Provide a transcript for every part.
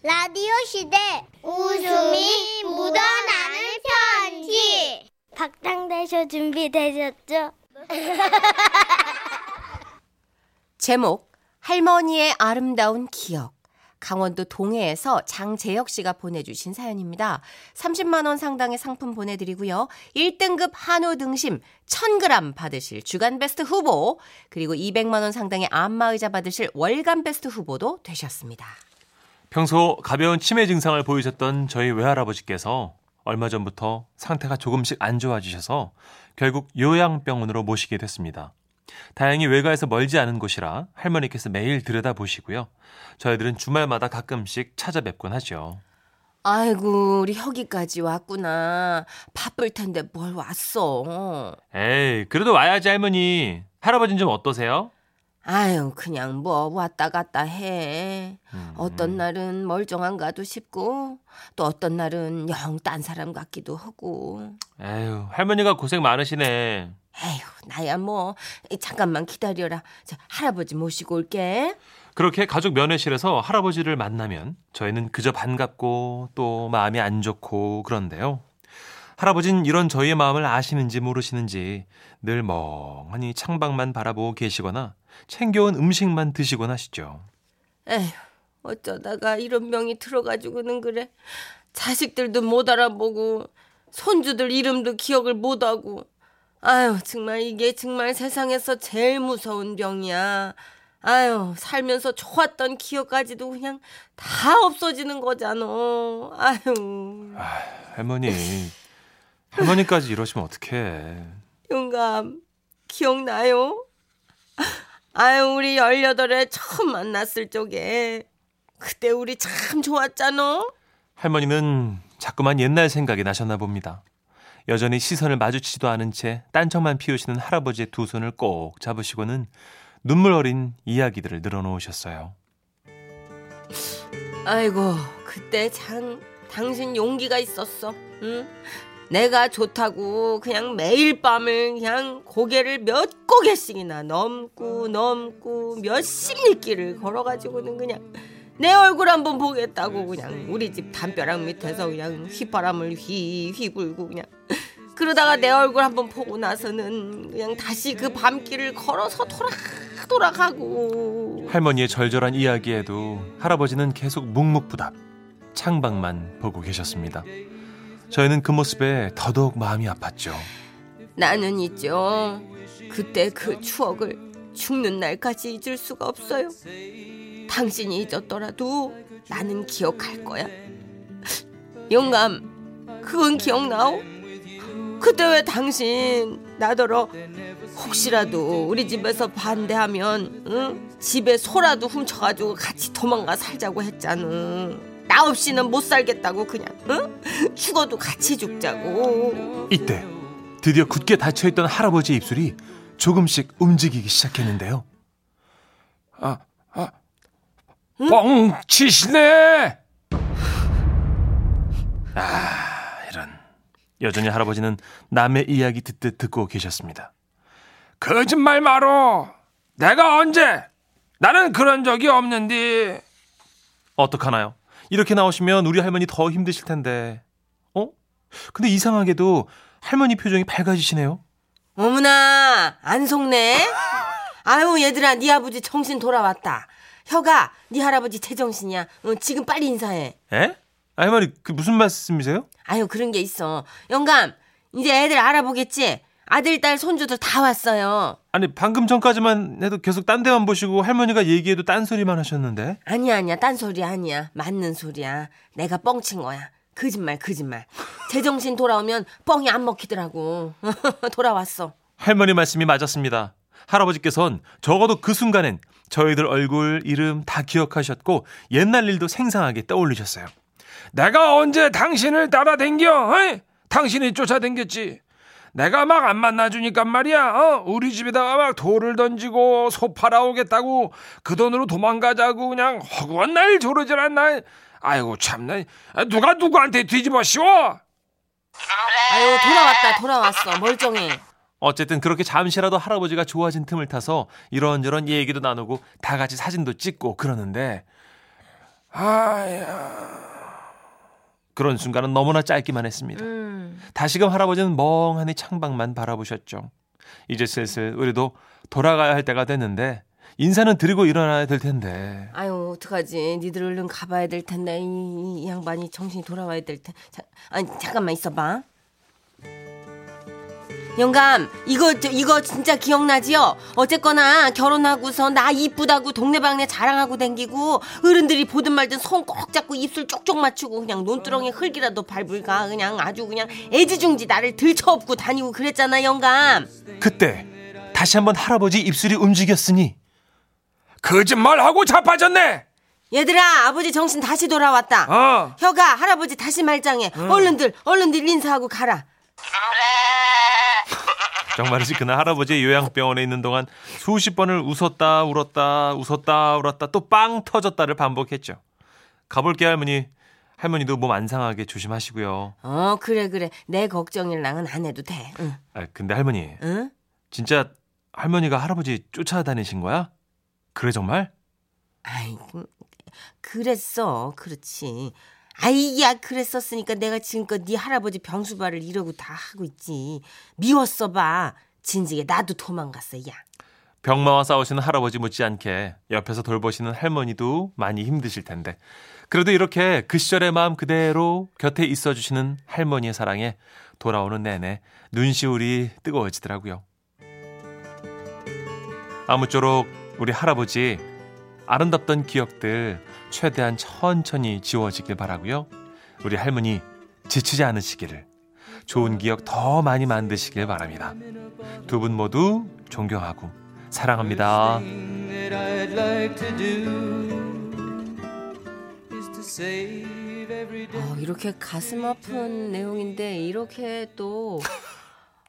라디오 시대 웃음이 묻어나는 편지 박장대쇼 준비되셨죠? 제목 할머니의 아름다운 기억 강원도 동해에서 장재혁 씨가 보내주신 사연입니다. 30만 원 상당의 상품 보내드리고요. 1등급 한우 등심 1000g 받으실 주간 베스트 후보 그리고 200만 원 상당의 안마의자 받으실 월간 베스트 후보도 되셨습니다. 평소 가벼운 치매 증상을 보이셨던 저희 외할아버지께서 얼마 전부터 상태가 조금씩 안 좋아지셔서 결국 요양병원으로 모시게 됐습니다. 다행히 외가에서 멀지 않은 곳이라 할머니께서 매일 들여다보시고요. 저희들은 주말마다 가끔씩 찾아뵙곤 하죠. 아이고 우리 혁이까지 왔구나. 바쁠 텐데 뭘 왔어. 에이, 그래도 와야지 할머니. 할아버지는 좀 어떠세요? 아유 그냥 뭐 왔다 갔다 해. 음. 어떤 날은 멀쩡한가도 싶고 또 어떤 날은 영 딴 사람 같기도 하고. 에휴, 할머니가 고생 많으시네. 에휴 나야 뭐 잠깐만 기다려라. 저 할아버지 모시고 올게. 그렇게 가족 면회실에서 할아버지를 만나면 저희는 그저 반갑고 또 마음이 안 좋고 그런데요. 할아버지는 이런 저희의 마음을 아시는지 모르시는지 늘 멍하니 창밖만 바라보고 계시거나 챙겨온 음식만 드시곤 하시죠. 에휴 어쩌다가 이런 병이 들어가지고는 그래. 자식들도 못 알아보고 손주들 이름도 기억을 못하고. 아유 정말 이게 정말 세상에서 제일 무서운 병이야. 아유 살면서 좋았던 기억까지도 그냥 다 없어지는 거잖아. 아유 할머니, 할머니까지 이러시면 어떡해. 영감 기억나요? 아유 우리 열여덟에 처음 만났을 적에 그때 우리 참 좋았잖아. 할머니는 자꾸만 옛날 생각이 나셨나 봅니다. 여전히 시선을 마주치지도 않은 채 딴청만 피우시는 할아버지의 두 손을 꼭 잡으시고는 눈물 어린 이야기들을 늘어놓으셨어요. 아이고 그때 참 당신 용기가 있었어. 응? 내가 좋다고 그냥 매일 밤을 그냥 고개를 몇 고개씩이나 넘고 넘고 몇십 리길을 걸어가지고는 그냥 내 얼굴 한번 보겠다고 그냥 우리 집 담벼락 밑에서 그냥 휘바람을 휘휘 불고 그냥 그러다가 내 얼굴 한번 보고 나서는 그냥 다시 그 밤길을 걸어서 돌아 돌아가고 할머니의 절절한 이야기에도 할아버지는 계속 묵묵부답 창밖만 보고 계셨습니다. 저희는 그 모습에 더더욱 마음이 아팠죠. 나는 있죠. 그때 그 추억을 죽는 날까지 잊을 수가 없어요. 당신이 잊었더라도 나는 기억할 거야. 영감, 그건 기억나오? 그때 왜 당신 나더러 혹시라도 우리 집에서 반대하면 응? 집에 소라도 훔쳐가지고 같이 도망가 살자고 했잖아. 나 없이는 못 살겠다고 그냥 응? 죽어도 같이 죽자고. 이때 드디어 굳게 닫혀있던 할아버지의 입술이 조금씩 움직이기 시작했는데요. 아, 아, 뻥치시네! 아, 이런. 여전히 할아버지는 남의 이야기 듣듯 듣고 계셨습니다. 거짓말 마로! 내가 언제? 나는 그런 적이 없는데. 어떡하나요? 이렇게 나오시면 우리 할머니 더 힘드실 텐데. 어? 근데 이상하게도 할머니 표정이 밝아지시네요. 어머나 안 속네. 아유 얘들아 네 아버지 정신 돌아왔다. 혀가 네 할아버지 제정신이야. 어, 지금 빨리 인사해. 에? 아, 할머니 그 무슨 말씀이세요? 아유 그런 게 있어. 영감 이제 애들 알아보겠지. 아들 딸 손주들 다 왔어요. 아니 방금 전까지만 해도 계속 딴 데만 보시고 할머니가 얘기해도 딴소리만 하셨는데 아니야 아니야 딴 소리 아니야. 맞는 소리야. 내가 뻥친 거야. 거짓말 거짓말. 제정신 돌아오면 뻥이 안 먹히더라고. 돌아왔어. 할머니 말씀이 맞았습니다. 할아버지께선 적어도 그 순간엔 저희들 얼굴, 이름 다 기억하셨고 옛날 일도 생생하게 떠올리셨어요. 내가 언제 당신을 따라댕겨? 어이? 당신이 쫓아댕겼지. 내가 막 안 만나주니까 말이야. 어? 우리 집에다가 막 돌을 던지고 소 팔아오겠다고 그 돈으로 도망가자고 그냥 허구한 날 조르질 날. 아이고 참나 누가 누구한테 뒤집어 씌워? 아유 돌아왔다 돌아왔어 멀쩡해. 어쨌든 그렇게 잠시라도 할아버지가 좋아진 틈을 타서 이런저런 얘기도 나누고 다 같이 사진도 찍고 그러는데 아야. 그런 순간은 너무나 짧기만 했습니다. 음. 다시금 할아버지는 멍하니 창밖만 바라보셨죠. 이제 슬슬 우리도 돌아가야 할 때가 됐는데 인사는 드리고 일어나야 될 텐데. 아유 어떡하지 니들 얼른 가봐야 될 텐데 이, 이 양반이 정신이 돌아와야 될 텐데 자, 아니 잠깐만 있어봐 영감 이거 저, 이거 진짜 기억나지요? 어쨌거나 결혼하고서 나 이쁘다고 동네방네 자랑하고 댕기고 어른들이 보든 말든 손 꼭 잡고 입술 쪽쪽 맞추고 그냥 논두렁에 흙이라도 밟을까? 그냥 아주 그냥 애지중지 나를 들쳐업고 다니고 그랬잖아 영감. 그때 다시 한번 할아버지 입술이 움직였으니 거짓말하고 자빠졌네. 얘들아 아버지 정신 다시 돌아왔다. 어. 혀가 할아버지 다시 말짱해. 얼른들 얼른들 인사하고 가라 정말이지 그날 할아버지 요양병원에 있는 동안 수십 번을 웃었다 울었다 웃었다 울었다 또 빵 터졌다를 반복했죠. 가볼게 할머니. 할머니도 몸 안 상하게 조심하시고요. 어 그래 그래 내 걱정일랑은 안 해도 돼 응. 아, 근데 할머니 응? 진짜 할머니가 할아버지 쫓아다니신 거야? 그래 정말? 아이 그, 그랬어 그렇지 아이야 그랬었으니까 내가 지금껏 네 할아버지 병수발을 이러고 다 하고 있지. 미웠어 봐. 진지게 나도 도망갔어 야. 병마와 싸우시는 할아버지 못지않게 옆에서 돌보시는 할머니도 많이 힘드실 텐데. 그래도 이렇게 그 시절의 마음 그대로 곁에 있어주시는 할머니의 사랑에 돌아오는 내내 눈시울이 뜨거워지더라고요. 아무쪼록 우리 할아버지 아름답던 기억들 최대한 천천히 지워지길 바라고요. 우리 할머니 지치지 않으시기를 좋은 기억 더 많이 만드시길 바랍니다. 두 분 모두 존경하고 사랑합니다. 어, 이렇게 가슴 아픈 내용인데 이렇게 또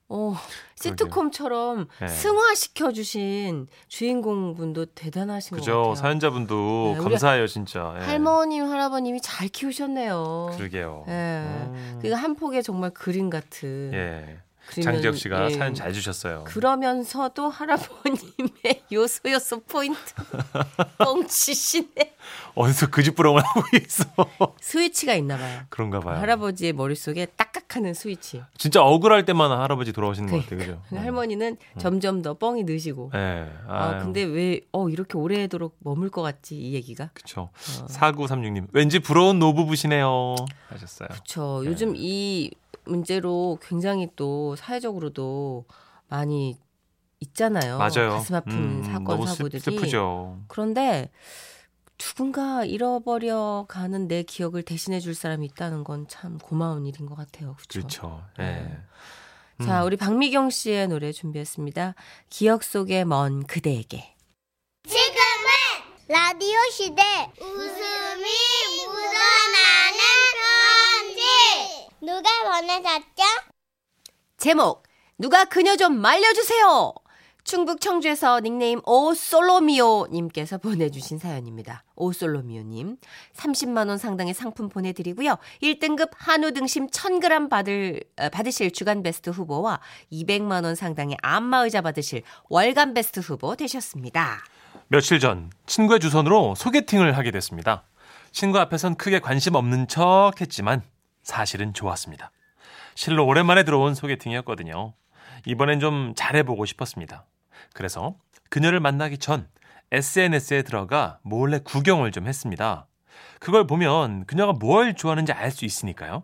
어, 시트콤처럼 네. 승화시켜 주신 주인공 분도 대단하신 것 그죠 같아요. 사연자분도 네, 감사해요 진짜. 예. 할머님 할아버님이 잘 키우셨네요. 그러게요. 예. 음. 그한 폭의 정말 그림 같은. 예. 장지혁 씨가 예. 사연 잘 주셨어요. 그러면서도 할아버님의 요소 요소 포인트 뻥치시네. 어디서 그 집부렁을 하고 있어. 스위치가 있나 봐요. 그런가 봐요. 할아버지의 머릿속에 딱딱하는 스위치. 진짜 억울할 때만 할아버지 돌아오시는 것 같아요. 그죠? 근데 할머니는 점점 더 뻥이 느시고. 예. 아, 근데 왜, 어, 이렇게 오래도록 머물 것 같지, 이 얘기가? 그쵸. 어. 4936님. 왠지 부러운 노부부시네요. 하셨어요. 그쵸. 네. 요즘 이 문제로 굉장히 또 사회적으로도 많이 있잖아요. 맞아요. 가슴 아픈 음, 사건, 사고들이. 슬프죠. 그런데 누군가 잃어버려 가는 내 기억을 대신해 줄 사람이 있다는 건 참 고마운 일인 것 같아요. 그렇죠. 그렇죠. 네. 예. 자, 우리 박미경 씨의 노래 준비했습니다. 기억 속의 먼 그대에게. 지금은 라디오 시대 웃음이 묻어나는 편지 보내셨죠? 제목 누가 그녀 좀 말려주세요. 충북 청주에서 닉네임 오솔로미오 님께서 보내주신 사연입니다. 오솔로미오 님 30만 원 상당의 상품 보내드리고요. 1등급 한우 등심 1000g 받을 어, 받으실 주간 베스트 후보와 200만 원 상당의 안마의자 받으실 월간 베스트 후보 되셨습니다. 며칠 전 친구의 주선으로 소개팅을 하게 됐습니다. 친구 앞에선 크게 관심 없는 척 했지만 사실은 좋았습니다. 실로 오랜만에 들어온 소개팅이었거든요. 이번엔 좀 잘해보고 싶었습니다. 그래서 그녀를 만나기 전 SNS에 들어가 몰래 구경을 좀 했습니다. 그걸 보면 그녀가 뭘 좋아하는지 알 수 있으니까요.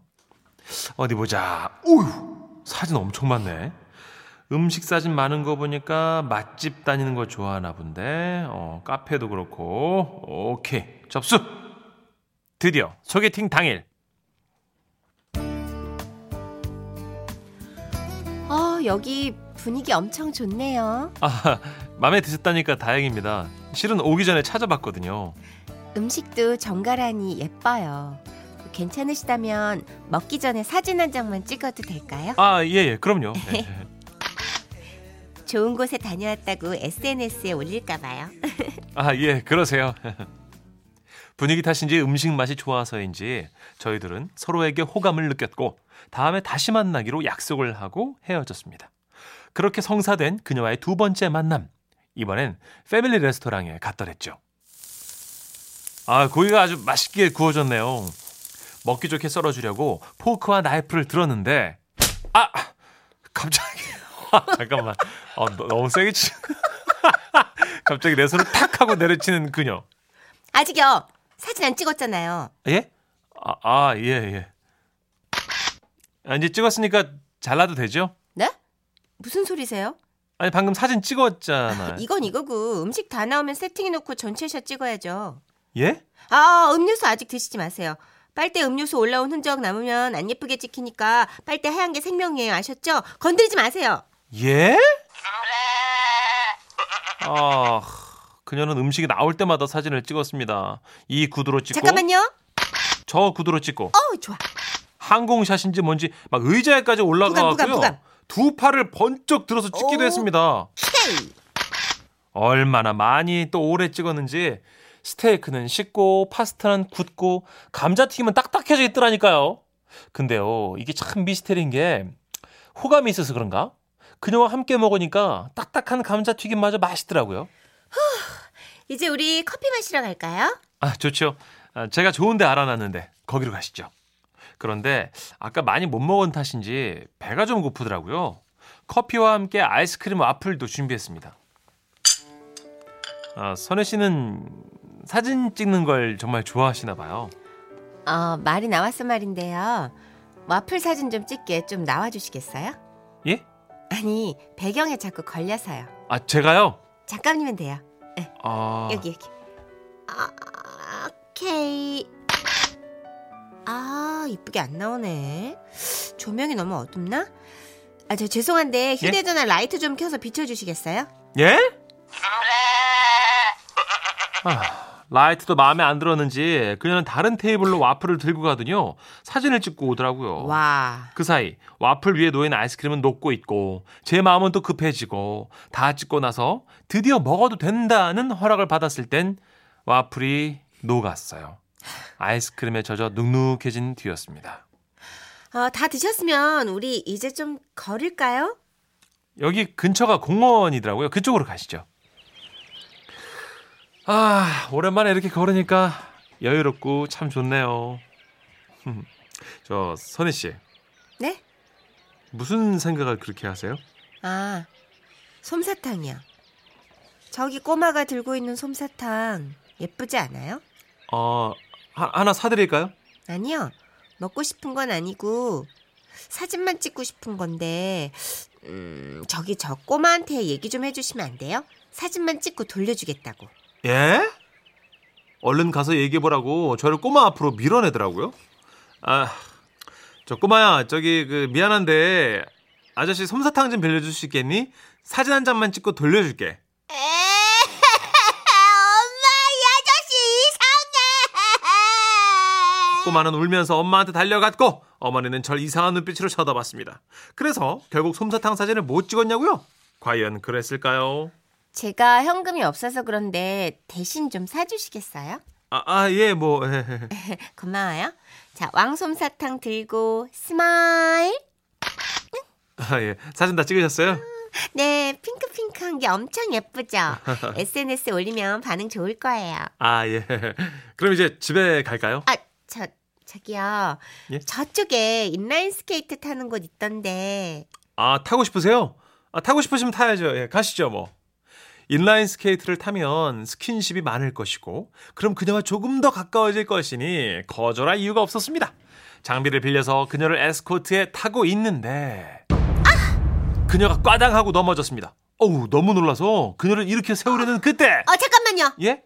어디 보자. 오유! 사진 엄청 많네. 음식 사진 많은 거 보니까 맛집 다니는 거 좋아하나 본데. 어, 카페도 그렇고. 오케이. 접수! 드디어 소개팅 당일. 여기 분위기 엄청 좋네요. 아, 마음에 드셨다니까 다행입니다. 실은 오기 전에 찾아봤거든요. 음식도 정갈하니 예뻐요. 괜찮으시다면 먹기 전에 사진 한 장만 찍어도 될까요? 아, 예, 예, 그럼요. 네. 좋은 곳에 다녀왔다고 SNS에 올릴까 봐요. 아, 예, 그러세요. 분위기 탓인지 음식 맛이 좋아서인지 저희들은 서로에게 호감을 느꼈고 다음에 다시 만나기로 약속을 하고 헤어졌습니다. 그렇게 성사된 그녀와의 두 번째 만남. 이번엔 패밀리 레스토랑에 갔더랬죠. 아, 고기가 아주 맛있게 구워졌네요. 먹기 좋게 썰어주려고 포크와 나이프를 들었는데, 아! 갑자기. 아, 잠깐만. 어, 너- 너무 세게 치. 갑자기 내 손을 탁 하고 내려치는 그녀. 아직요. 사진 안 찍었잖아요. 예? 아, 아, 예, 예. 아, 이제 찍었으니까 잘라도 되죠? 네? 무슨 소리세요? 아니, 방금 사진 찍었잖아요. 이건 이거고 음식 다 나오면 세팅해놓고 전체샷 찍어야죠. 예? 아 음료수 아직 드시지 마세요. 빨대 음료수 올라온 흔적 남으면 안 예쁘게 찍히니까 빨대 하얀 게 생명이에요. 아셨죠? 건드리지 마세요. 예? 아, 그녀는 음식이 나올 때마다 사진을 찍었습니다. 이 구두로 찍고, 잠깐만요. 저 구두로 찍고, 어 좋아. 항공샷인지 뭔지 막 의자에까지 올라가고요. 두 팔을 번쩍 들어서 찍기도 오. 했습니다. 헤이. 얼마나 많이 또 오래 찍었는지 스테이크는 식고 파스타는 굳고 감자튀김은 딱딱해져 있더라니까요. 근데요 이게 참 미스테리인 게 호감이 있어서 그런가? 그녀와 함께 먹으니까 딱딱한 감자튀김마저 맛있더라고요. 이제 우리 커피 마시러 갈까요? 아 좋죠. 아, 제가 좋은데 알아놨는데 거기로 가시죠. 그런데 아까 많이 못 먹은 탓인지 배가 좀 고프더라고요. 커피와 함께 아이스크림 와플도 준비했습니다. 아, 선혜 씨는 사진 찍는 걸 정말 좋아하시나 봐요. 어 말이 나왔어 말인데요. 와플 사진 좀 찍게 좀 나와 주시겠어요? 예? 아니 배경에 자꾸 걸려서요. 아 제가요? 잠깐이면 돼요. 아, 여기 여기. 아, 오케이. 아 이쁘게 안 나오네. 조명이 너무 어둡나? 아 저 죄송한데 휴대전화 라이트 좀 켜서 비춰주시겠어요? 예? 아, 라이트도 마음에 안 들었는지 그녀는 다른 테이블로 와플을 들고 가더니요 사진을 찍고 오더라고요. 와. 그 사이 와플 위에 놓인 아이스크림은 녹고 있고 제 마음은 또 급해지고 다 찍고 나서 드디어 먹어도 된다는 허락을 받았을 땐 와플이 녹았어요. 아이스크림에 젖어 눅눅해진 뒤였습니다. 어, 다 드셨으면 우리 이제 좀 걸을까요? 여기 근처가 공원이더라고요. 그쪽으로 가시죠. 아, 오랜만에 이렇게 걸으니까 여유롭고 참 좋네요. 저 선희 씨, 네? 무슨 생각을 그렇게 하세요? 아, 솜사탕이요. 저기 꼬마가 들고 있는 솜사탕 예쁘지 않아요? 어, 하, 하나 사드릴까요? 아니요. 먹고 싶은 건 아니고 사진만 찍고 싶은 건데 음, 저기 저 꼬마한테 얘기 좀 해주시면 안 돼요? 사진만 찍고 돌려주겠다고. 예? 얼른 가서 얘기해보라고 저를 꼬마 앞으로 밀어내더라고요. 아, 저 꼬마야, 저기 그 미안한데 아저씨 솜사탕 좀 빌려줄 수 있겠니? 사진 한 장만 찍고 돌려줄게. 에 엄마 이 아저씨 이상해. 꼬마는 울면서 엄마한테 달려갔고 어머니는 절 이상한 눈빛으로 쳐다봤습니다. 그래서 결국 솜사탕 사진을 못 찍었냐고요? 과연 그랬을까요? 제가 현금이 없어서 그런데 대신 좀 사주시겠어요? 아, 아 예, 뭐. 고마워요. 자, 왕솜사탕 들고 smile. 아, 예. 사진 다 찍으셨어요? 네, 핑크핑크한 게 엄청 예쁘죠? SNS에 올리면 반응 좋을 거예요. 아, 예. 그럼 이제 집에 갈까요? 아, 저, 저기요. 예? 저쪽에 인라인 스케이트 타는 곳 있던데. 아, 타고 싶으세요? 아, 타고 싶으시면 타야죠. 예, 가시죠, 뭐. 인라인 스케이트를 타면 스킨십이 많을 것이고, 그럼 그녀와 조금 더 가까워질 것이니 거절할 이유가 없었습니다. 장비를 빌려서 그녀를 에스코트해 타고 있는데, 그녀가 꽈당하고 넘어졌습니다. 어우, 너무 놀라서 그녀를 일으켜 세우려는 그때, 어, 잠깐만요. 예?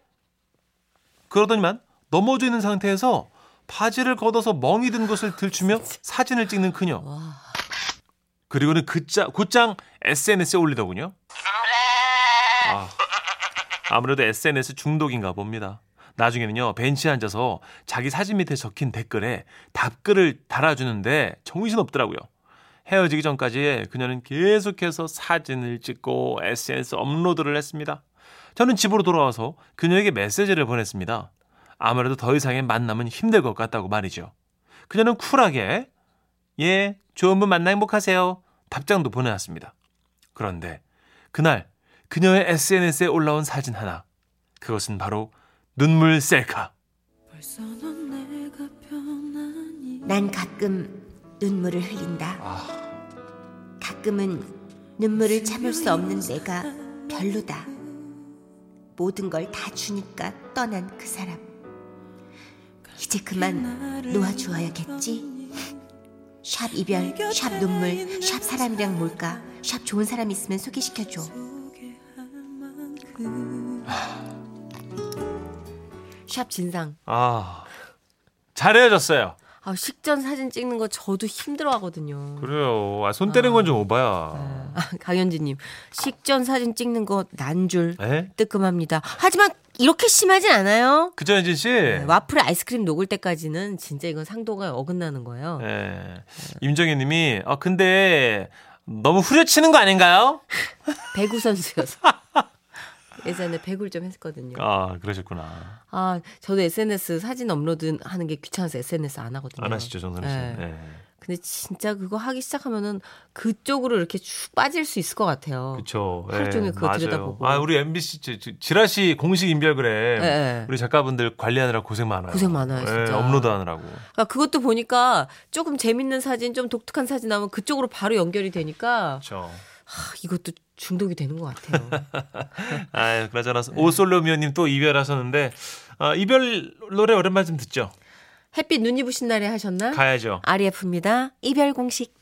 그러더니만 넘어져 있는 상태에서 바지를 걷어서 멍이 든 것을 들추며 사진을 찍는 그녀. 그리고는 그자, 곧장 SNS에 올리더군요. 아, 아무래도 SNS 중독인가 봅니다. 나중에는요, 벤치에 앉아서 자기 사진 밑에 적힌 댓글에 답글을 달아주는데 정신 없더라고요. 헤어지기 전까지 그녀는 계속해서 사진을 찍고 SNS 업로드를 했습니다. 저는 집으로 돌아와서 그녀에게 메시지를 보냈습니다. 아무래도 더 이상의 만남은 힘들 것 같다고 말이죠. 그녀는 쿨하게 예, 좋은 분 만나 행복하세요. 답장도 보내왔습니다. 그런데 그날 그녀의 SNS에 올라온 사진 하나. 그것은 바로 눈물 셀카. 난 가끔 눈물을 흘린다. 아. 가끔은 눈물을 참을 수 없는 내가 별로다. 모든 걸 다 주니까 떠난 그 사람. 이제 그만 놓아주어야겠지? 샵 이별, 샵 눈물, 샵 사람이랑 뭘까? 샵 좋은 사람 있으면 소개시켜줘. 샵 진상. 아, 잘 헤어졌어요. 아, 식전 사진 찍는 거 저도 힘들어 하거든요. 그래요. 아, 손 떼는 건 좀 오바야. 아, 강현지님, 식전 사진 찍는 거 난줄 에? 뜨끔합니다. 하지만 이렇게 심하진 않아요. 그죠, 현진 씨? 네, 와플에 아이스크림 녹을 때까지는 진짜 이건 상도가 어긋나는 거예요. 예. 임정희 님이, 아, 근데 너무 후려치는 거 아닌가요? 배구 선수여서. 예전에 배구를 좀 했거든요. 아, 그러셨구나. 아, 저도 SNS 사진 업로드 하는 게 귀찮아서 SNS 안 하거든요. 안 하시죠, 정선 씨. 네. 네. 근데 진짜 그거 하기 시작하면은 그쪽으로 이렇게 쭉 빠질 수 있을 것 같아요. 그쵸. 하루 예, 종일 그거 맞아요. 들여다보고. 아, 우리 MBC 지- 지라시 공식 인별그램. 예, 예. 우리 작가분들 관리하느라 고생 많아요. 고생 많아요, 진짜. 예, 업로드 하느라고. 그러니까 그것도 보니까 조금 재밌는 사진, 좀 독특한 사진 나오면 그쪽으로 바로 연결이 되니까 그렇죠. 하, 이것도 중독이 되는 것 같아요. 아, 그러잖아. 오솔로미오님 또 이별하셨는데 아, 이별 노래 오랜만에 좀 듣죠. 햇빛 눈이 부신 날에 하셨나? 가야죠. RF입니다. 이별 공식.